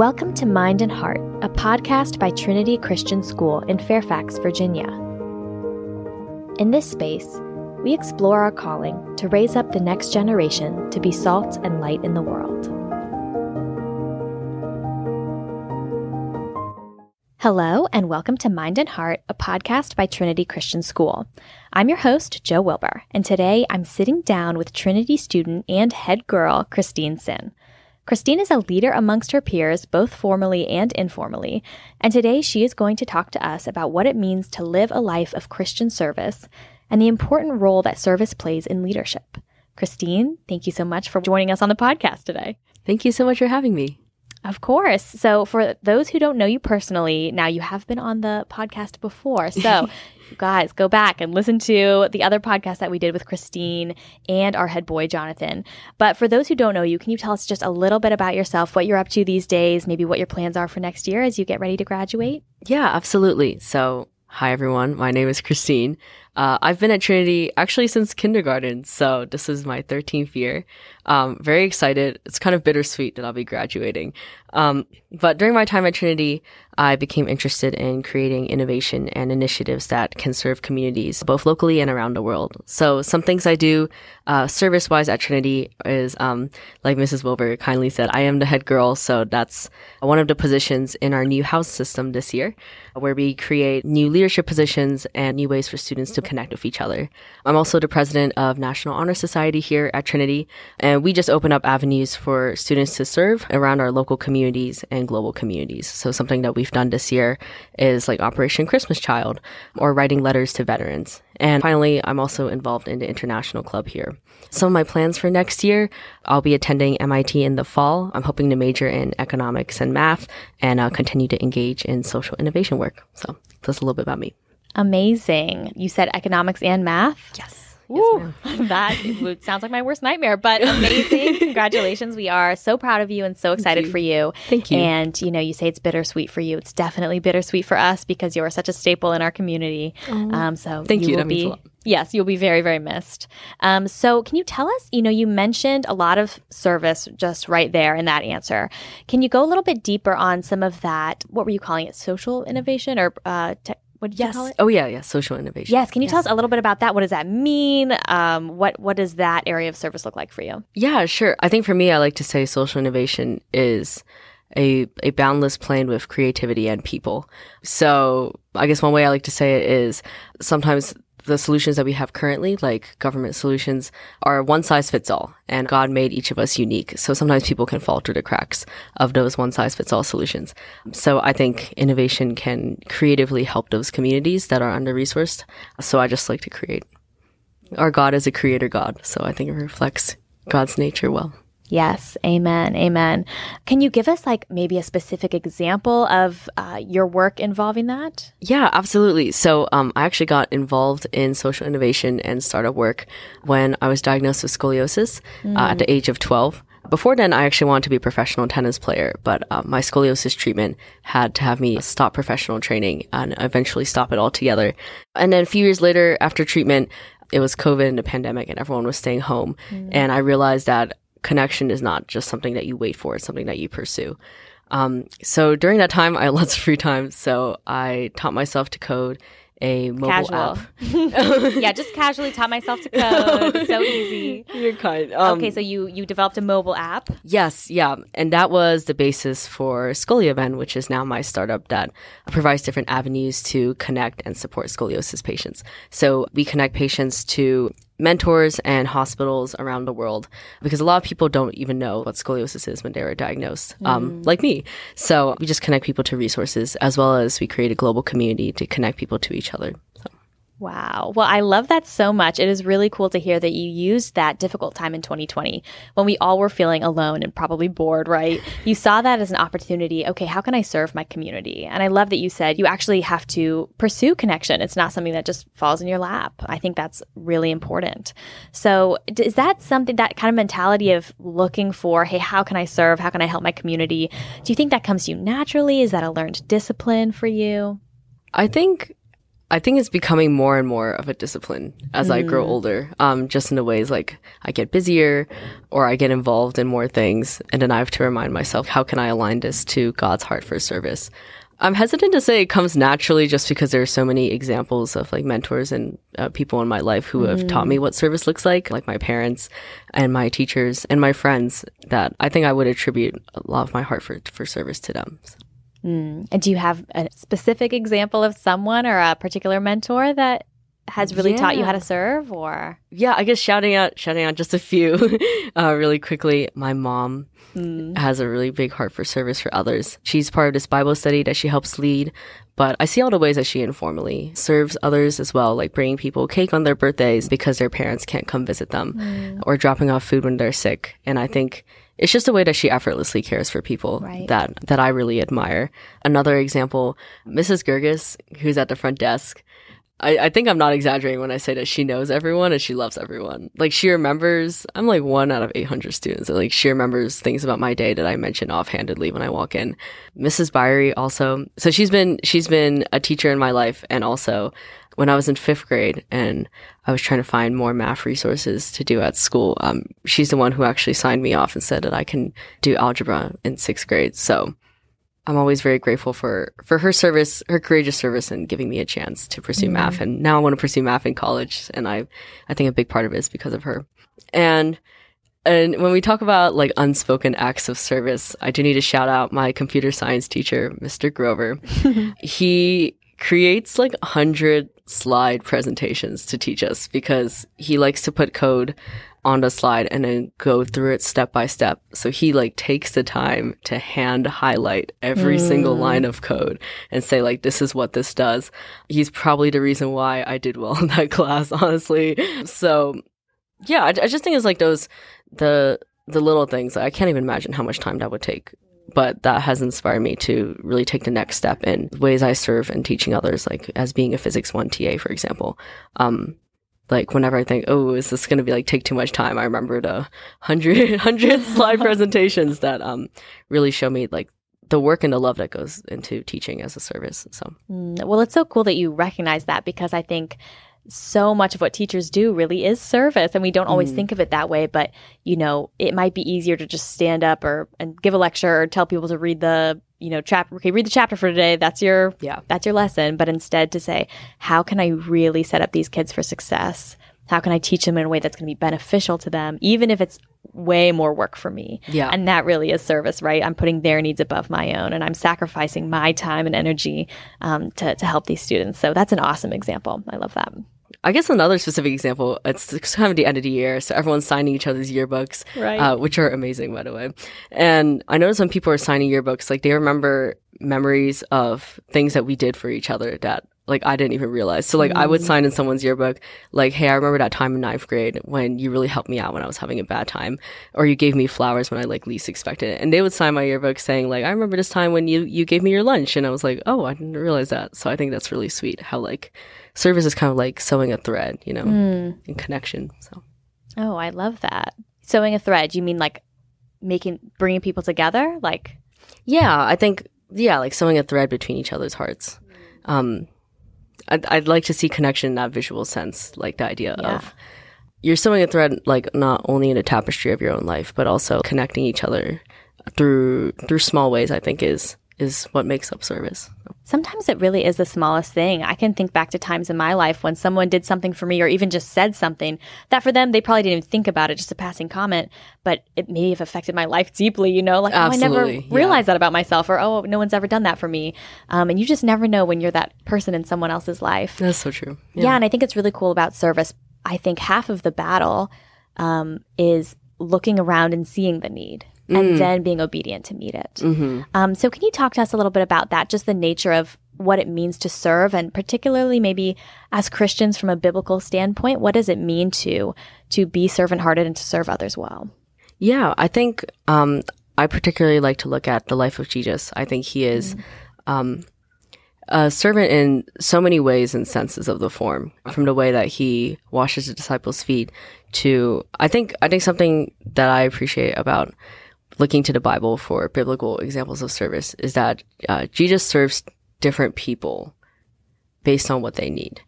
Welcome to Mind and Heart, a podcast by Trinity Christian School in Fairfax, Virginia. In this space, we explore our calling to raise up the next generation to be salt and light in the world. Hello, and welcome to Mind and Heart, a podcast by Trinity Christian School. I'm your host, Joe Wilbur, and today I'm sitting down with Trinity student and head girl, Christine Sinn. Christine is a leader amongst her peers, both formally and informally, and today she is going to talk to us about what it means to live a life of Christian service and the important role that service plays in leadership. Christine, thank you so much for joining us on the podcast today. Thank you so much for having me. Of course. So, for those who don't know you personally, now you have been on the podcast before. So, guys, go back and listen to the other podcast that we did with Christine and our head boy, Jonathan. But for those who don't know you, can you tell us just a little bit about yourself, what you're up to these days, maybe what your plans are for next year as you get ready to graduate? Yeah, absolutely. So, hi everyone. My name is Christine. Uh, I've been at Trinity actually since kindergarten, so this is my 13th year. Um, very excited. It's kind of bittersweet that I'll be graduating. Um, but during my time at Trinity, I became interested in creating innovation and initiatives that can serve communities both locally and around the world. So some things I do uh, service wise at Trinity is, um, like Mrs. Wilbur kindly said, I am the head girl. So that's one of the positions in our new house system this year, where we create new leadership positions and new ways for students to connect with each other. I'm also the president of National Honor Society here at Trinity, and we just open up avenues for students to serve around our local communities and global communities. So something that we've done this year is like Operation Christmas Child or writing letters to veterans. And finally, I'm also involved in the international club here. Some of my plans for next year, I'll be attending MIT in the fall. I'm hoping to major in economics and math and uh, continue to engage in social innovation work. So that's a little bit about me. Amazing. You said economics and math? Yes. Woo, that sounds like my worst nightmare, but amazing. Congratulations. We are so proud of you and so excited you. for you. Thank you. And, you know, you say it's bittersweet for you. It's definitely bittersweet for us because you are such a staple in our community. Um, so Thank you. will means a be. Yes, you'll be very, very missed. Um, so, can you tell us? You know, you mentioned a lot of service just right there in that answer. Can you go a little bit deeper on some of that? What were you calling it? Social innovation or uh, te- what did you call it? Oh yeah, yeah. Social innovation. Yes. Can you tell us a little bit about that? What does that mean? Um, what What does that area of service look like for you? Yeah, sure. I think for me, I like to say social innovation is a a boundless plane with creativity and people. So I guess one way I like to say it is sometimes the solutions that we have currently, like government solutions, are one size fits all, and God made each of us unique. So sometimes people can fall through the cracks of those one size fits all solutions. So I think innovation can creatively help those communities that are under resourced. So I just like to create. Our God is a creator God, so I think it reflects God's nature well. Yes. Amen. Amen. Can you give us like maybe a specific example of uh, your work involving that? Yeah, absolutely. So, um, I actually got involved in social innovation and startup work when I was diagnosed with scoliosis uh, at the age of 12. Before then, I actually wanted to be a professional tennis player, but uh, my scoliosis treatment had to have me stop professional training and eventually stop it altogether. And then a few years later, after treatment, it was COVID and the pandemic, and everyone was staying home. And I realized that connection is not just something that you wait for, it's something that you pursue. Um, so during that time, I had lots of free time. So I taught myself to code a mobile Casual. app. yeah, just casually taught myself to code. It's so easy. You're kind. Um, okay, so you you developed a mobile app. Yes, yeah. And that was the basis for ScolioVen, which is now my startup that provides different avenues to connect and support scoliosis patients. So we connect patients to mentors and hospitals around the world because a lot of people don't even know what scoliosis is when they were diagnosed, um, like me. So we just connect people to resources as well as we create a global community to connect people to each other. Wow. Well, I love that so much. It is really cool to hear that you used that difficult time in 2020 when we all were feeling alone and probably bored, right? You saw that as an opportunity. Okay, how can I serve my community? And I love that you said you actually have to pursue connection. It's not something that just falls in your lap. I think that's really important. So, is that something, that kind of mentality of looking for, hey, how can I serve? How can I help my community? Do you think that comes to you naturally? Is that a learned discipline for you? I think I think it's becoming more and more of a discipline as mm. I grow older. Um, just in the ways like I get busier or I get involved in more things. And then I have to remind myself, how can I align this to God's heart for service? I'm hesitant to say it comes naturally just because there are so many examples of like mentors and uh, people in my life who have taught me mm. what service looks like, like my parents and my teachers and my friends that I think I would attribute a lot of my heart for, for service to them. So. Mm. And do you have a specific example of someone or a particular mentor that has really yeah. taught you how to serve or yeah i guess shouting out shouting out just a few uh, really quickly my mom mm. has a really big heart for service for others she's part of this bible study that she helps lead but i see all the ways that she informally serves others as well like bringing people cake on their birthdays because their parents can't come visit them mm. or dropping off food when they're sick and i think it's just a way that she effortlessly cares for people right. that that I really admire. Another example, Mrs. Gerges, who's at the front desk. I, I think I'm not exaggerating when I say that she knows everyone and she loves everyone. Like she remembers, I'm like one out of 800 students. And like she remembers things about my day that I mention offhandedly when I walk in. Mrs. Byrie also, so she's been, she's been a teacher in my life and also when I was in fifth grade and I was trying to find more math resources to do at school, um, she's the one who actually signed me off and said that I can do algebra in sixth grade. So I'm always very grateful for, for her service, her courageous service and giving me a chance to pursue mm-hmm. math. And now I want to pursue math in college. And I, I think a big part of it is because of her. And and when we talk about like unspoken acts of service, I do need to shout out my computer science teacher, Mr. Grover. he creates like a hundred slide presentations to teach us because he likes to put code on the slide and then go through it step by step. So he like takes the time to hand highlight every mm. single line of code and say like, this is what this does. He's probably the reason why I did well in that class, honestly. So yeah, I, I just think it's like those, the, the little things. I can't even imagine how much time that would take but that has inspired me to really take the next step in ways I serve and teaching others, like as being a physics one TA, for example. Um, like whenever I think, oh, is this going to be like take too much time? I remember the hundred hundred slide presentations that um really show me like the work and the love that goes into teaching as a service. So, mm, well, it's so cool that you recognize that because I think so much of what teachers do really is service and we don't always mm. think of it that way but you know it might be easier to just stand up or and give a lecture or tell people to read the you know chapter okay read the chapter for today that's your yeah that's your lesson but instead to say how can i really set up these kids for success how can i teach them in a way that's going to be beneficial to them even if it's way more work for me. Yeah. And that really is service right? I'm putting their needs above my own and i'm sacrificing my time and energy um, to, to help these students. So that's an awesome example. I love that. I guess another specific example, it's kind of the end of the year, so everyone's signing each other's yearbooks, right. uh, which are amazing, by the way. And I notice when people are signing yearbooks, like they remember memories of things that we did for each other that like I didn't even realize. So like mm. I would sign in someone's yearbook, like, hey, I remember that time in ninth grade when you really helped me out when I was having a bad time, or you gave me flowers when I like least expected it. And they would sign my yearbook saying like, I remember this time when you you gave me your lunch, and I was like, oh, I didn't realize that. So I think that's really sweet. How like service is kind of like sewing a thread, you know, mm. in connection. So. Oh, I love that. Sewing a thread. You mean like making bringing people together, like? Yeah, I think yeah, like sewing a thread between each other's hearts. Um, I'd, I'd like to see connection in that visual sense, like the idea yeah. of you're sewing a thread like not only in a tapestry of your own life, but also connecting each other through through small ways. I think is is what makes up service. Sometimes it really is the smallest thing. I can think back to times in my life when someone did something for me or even just said something that for them they probably didn't even think about it, just a passing comment, but it may have affected my life deeply, you know, like Absolutely, oh, I never realized that about myself or oh, no one's ever done that for me. Um, and you just never know when you're that person in someone else's life. That's so true. Yeah, yeah and I think it's really cool about service. I think half of the battle um, is looking around and seeing the need and mm. then being obedient to meet it. Mm-hmm. Um, so, can you talk to us a little bit about that, just the nature of what it means to serve, and particularly maybe as Christians from a biblical standpoint, what does it mean to to be servant hearted and to serve others well? Yeah, I think um, I particularly like to look at the life of Jesus. I think he is. Mm. Um, a servant in so many ways and senses of the form, from the way that he washes the disciples' feet to I think I think something that I appreciate about looking to the Bible for biblical examples of service is that uh, Jesus serves different people based on what they need.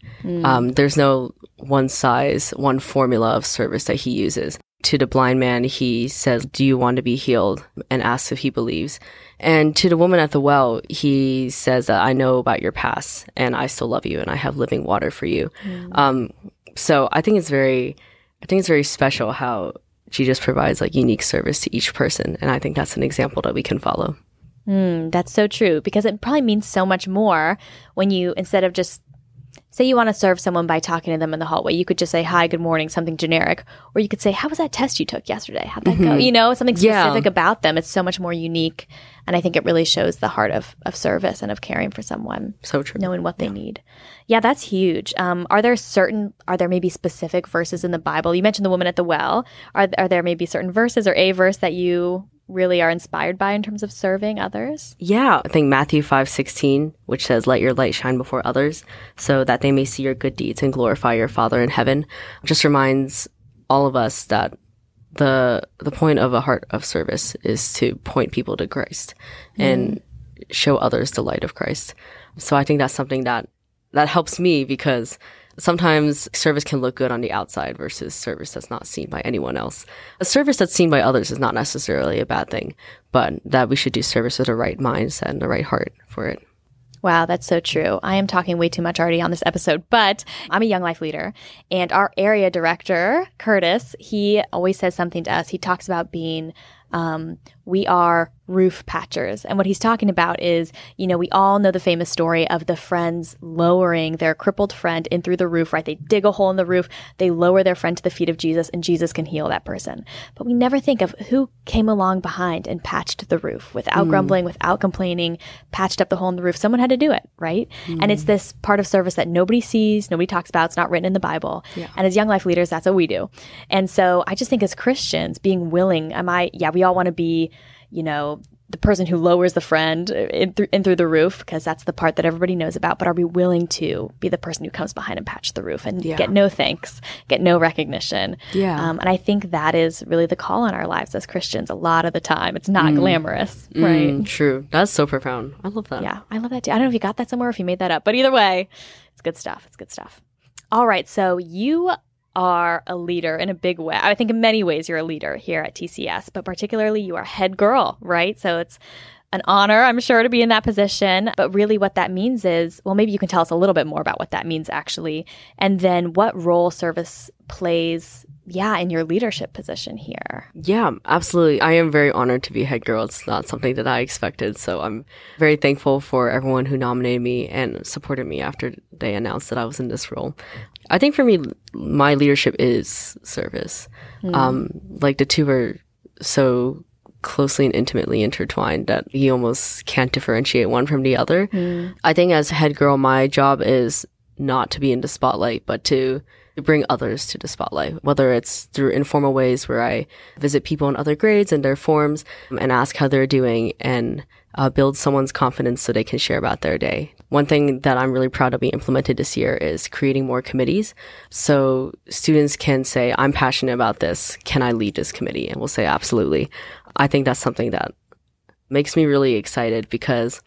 Um, there's no one size, one formula of service that he uses. To the blind man, he says, Do you want to be healed? and asks if he believes. And to the woman at the well, he says that I know about your past and I still love you and I have living water for you. Um, so I think it's very, I think it's very special how Jesus provides like unique service to each person. And I think that's an example that we can follow. Mm, that's so true because it probably means so much more when you, instead of just say you want to serve someone by talking to them in the hallway, you could just say, Hi, good morning, something generic. Or you could say, How was that test you took yesterday? How'd that go? You know, something Yeah. specific about them. It's so much more unique. And I think it really shows the heart of, of service and of caring for someone, So true. knowing what they need. Yeah, that's huge. Um, are there certain, are there maybe specific verses in the Bible? You mentioned the woman at the well. Are, are there maybe certain verses or a verse that you really are inspired by in terms of serving others? Yeah, I think Matthew 5:16, which says let your light shine before others so that they may see your good deeds and glorify your Father in heaven, just reminds all of us that the the point of a heart of service is to point people to Christ and mm. show others the light of Christ. So I think that's something that that helps me because sometimes service can look good on the outside versus service that's not seen by anyone else. A service that's seen by others is not necessarily a bad thing, but that we should do service with the right mindset and the right heart for it. Wow, that's so true. I am talking way too much already on this episode, but I'm a young life leader and our area director, Curtis, he always says something to us. He talks about being, um, we are roof patchers. And what he's talking about is, you know, we all know the famous story of the friends lowering their crippled friend in through the roof, right? They dig a hole in the roof, they lower their friend to the feet of Jesus, and Jesus can heal that person. But we never think of who came along behind and patched the roof without hmm. grumbling, without complaining, patched up the hole in the roof. Someone had to do it, right? And it's hmm. this part of service that nobody sees, nobody talks about, it's not written in the Bible. And as young life leaders, that's what we do. And so I just think as Christians, being willing, am I, yeah, we all want to be, you know, the person who lowers the friend in, through in through the roof because that's the part that everybody knows about. But are we willing to be the person who comes behind and patch the roof and Yeah. get no thanks, get no recognition? Yeah. Um, and I think that is really the call in our lives as Christians. A lot of the time, it's not glamorous, right? Mm, true. That's so profound. I love that. Yeah, I love that too. I don't know if you got that somewhere or if you made that up, but either way, it's good stuff. It's good stuff. All right, so you are a leader in a big way. I think in many ways you're a leader here at TCS, but particularly you are head girl, right? So it's an honor, I'm sure, to be in that position. But really, what that means is well, maybe you can tell us a little bit more about what that means actually. And then what role service plays, yeah, in your leadership position here. Yeah, absolutely. I am very honored to be head girl. It's not something that I expected. So I'm very thankful for everyone who nominated me and supported me after they announced that I was in this role. I think for me, my leadership is service. Um, like the two are so closely and intimately intertwined that you almost can't differentiate one from the other. I think as head girl, my job is not to be in the spotlight, but to bring others to the spotlight, whether it's through informal ways where I visit people in other grades and their forms and ask how they're doing and uh, build someone's confidence so they can share about their day. One thing that I'm really proud of we implemented this year is creating more committees. So students can say, I'm passionate about this. Can I lead this committee? And we'll say, absolutely. I think that's something that makes me really excited because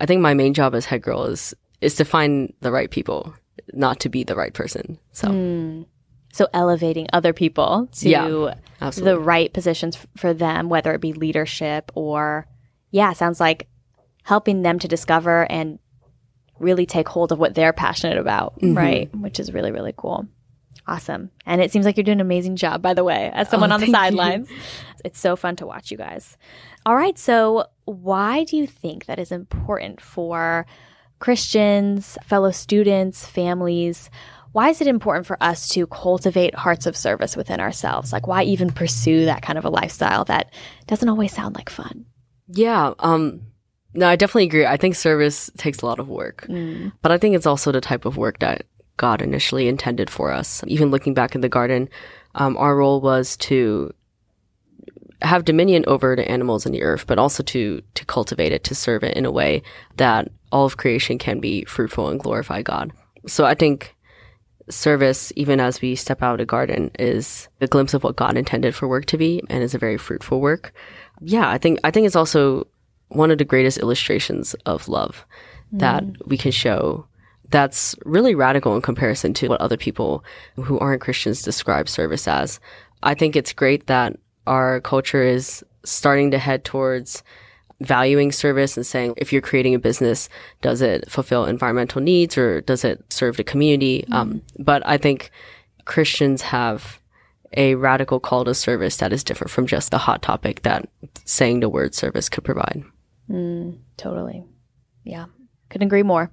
I think my main job as head girl is, is to find the right people, not to be the right person. So hmm. So elevating other people to Yeah, the right positions f- for them, whether it be leadership or, yeah, sounds like helping them to discover and really take hold of what they're passionate about, mm-hmm. right? Which is really, really cool. Awesome. And it seems like you're doing an amazing job, by the way, as someone Oh, on the thank you. sidelines. It's so fun to watch you guys. All right. So, why do you think that is important for Christians, fellow students, families? Why is it important for us to cultivate hearts of service within ourselves? Like, why even pursue that kind of a lifestyle that doesn't always sound like fun? Yeah. Um, no, I definitely agree. I think service takes a lot of work, but I think it's also the type of work that God initially intended for us. Even looking back in the garden, um, our role was to have dominion over the animals and the earth, but also to to cultivate it, to serve it in a way that all of creation can be fruitful and glorify God. So I think service, even as we step out of the garden, is a glimpse of what God intended for work to be, and is a very fruitful work. Yeah, I think I think it's also one of the greatest illustrations of love that we can show that's really radical in comparison to what other people who aren't Christians describe service as. I think it's great that our culture is starting to head towards valuing service and saying if you're creating a business, does it fulfill environmental needs or does it serve the community? Mm. Um, but I think Christians have a radical call to service that is different from just the hot topic that saying the word service could provide. Mm, totally. Yeah. Couldn't agree more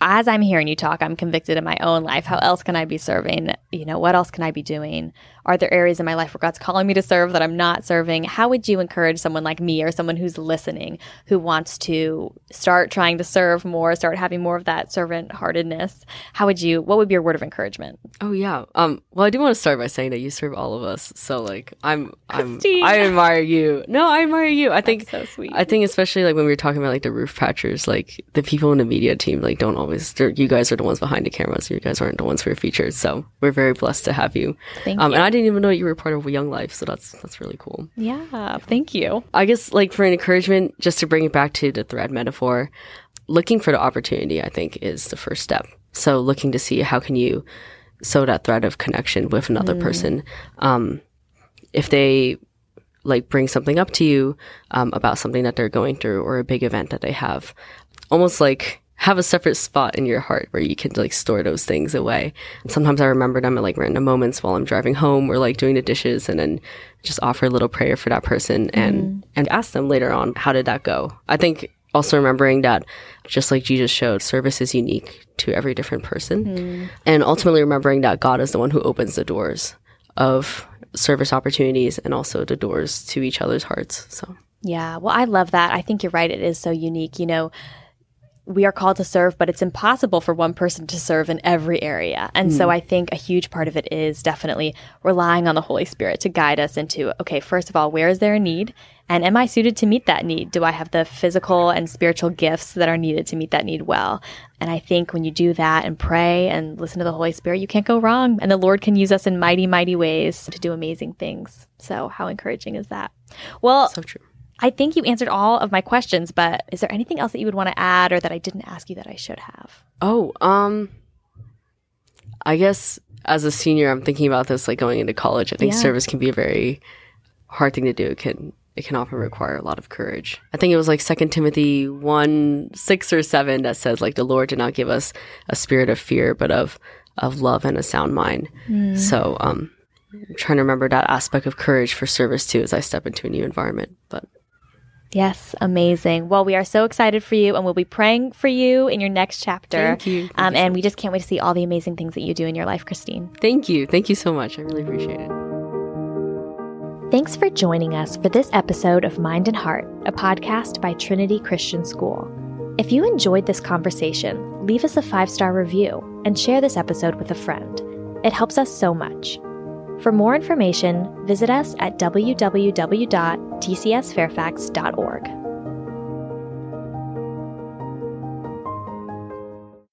as I'm hearing you talk, I'm convicted in my own life. How else can I be serving? You know, what else can I be doing? Are there areas in my life where God's calling me to serve that I'm not serving? How would you encourage someone like me or someone who's listening who wants to start trying to serve more, start having more of that servant heartedness? How would you, what would be your word of encouragement? Oh, yeah. Um, well, I do want to start by saying that you serve all of us. So, like, I'm, I'm, I admire you. No, I admire you. I think, so sweet. I think, especially like when we were talking about like the roof patchers, like the people in the media team, like, don't always, you guys are the ones behind the cameras. You guys aren't the ones who are featured. So, we're very blessed to have you. Thank um, you. And I didn't even know you were part of Young Life, so that's that's really cool. Yeah, thank you. I guess like for an encouragement, just to bring it back to the thread metaphor, looking for the opportunity, I think, is the first step. So looking to see how can you sow that thread of connection with another mm. person. Um, if they like bring something up to you um, about something that they're going through or a big event that they have, almost like have a separate spot in your heart where you can like store those things away. And sometimes I remember them at like random moments while I'm driving home or like doing the dishes and then just offer a little prayer for that person and mm. and ask them later on how did that go. I think also remembering that just like Jesus showed, service is unique to every different person. Mm. And ultimately remembering that God is the one who opens the doors of service opportunities and also the doors to each other's hearts. So yeah, well, I love that. I think you're right. It is so unique. You know, we are called to serve, but it's impossible for one person to serve in every area. And mm. so I think a huge part of it is definitely relying on the Holy Spirit to guide us into okay, first of all, where is there a need? And am I suited to meet that need? Do I have the physical and spiritual gifts that are needed to meet that need well? And I think when you do that and pray and listen to the Holy Spirit, you can't go wrong. And the Lord can use us in mighty, mighty ways to do amazing things. So, how encouraging is that? Well, so true. I think you answered all of my questions, but is there anything else that you would want to add or that I didn't ask you that I should have? Oh, um I guess as a senior I'm thinking about this like going into college. I think yeah. service can be a very hard thing to do. It can it can often require a lot of courage. I think it was like Second Timothy 1 6 or 7 that says, like, the Lord did not give us a spirit of fear, but of, of love and a sound mind. Mm. So, um, I'm trying to remember that aspect of courage for service too as I step into a new environment. But Yes, amazing. Well, we are so excited for you and we'll be praying for you in your next chapter. Thank you. Thank um, you and we just can't wait to see all the amazing things that you do in your life, Christine. Thank you. Thank you so much. I really appreciate it. Thanks for joining us for this episode of Mind and Heart, a podcast by Trinity Christian School. If you enjoyed this conversation, leave us a five star review and share this episode with a friend. It helps us so much. For more information, visit us at www.tcsfairfax.org.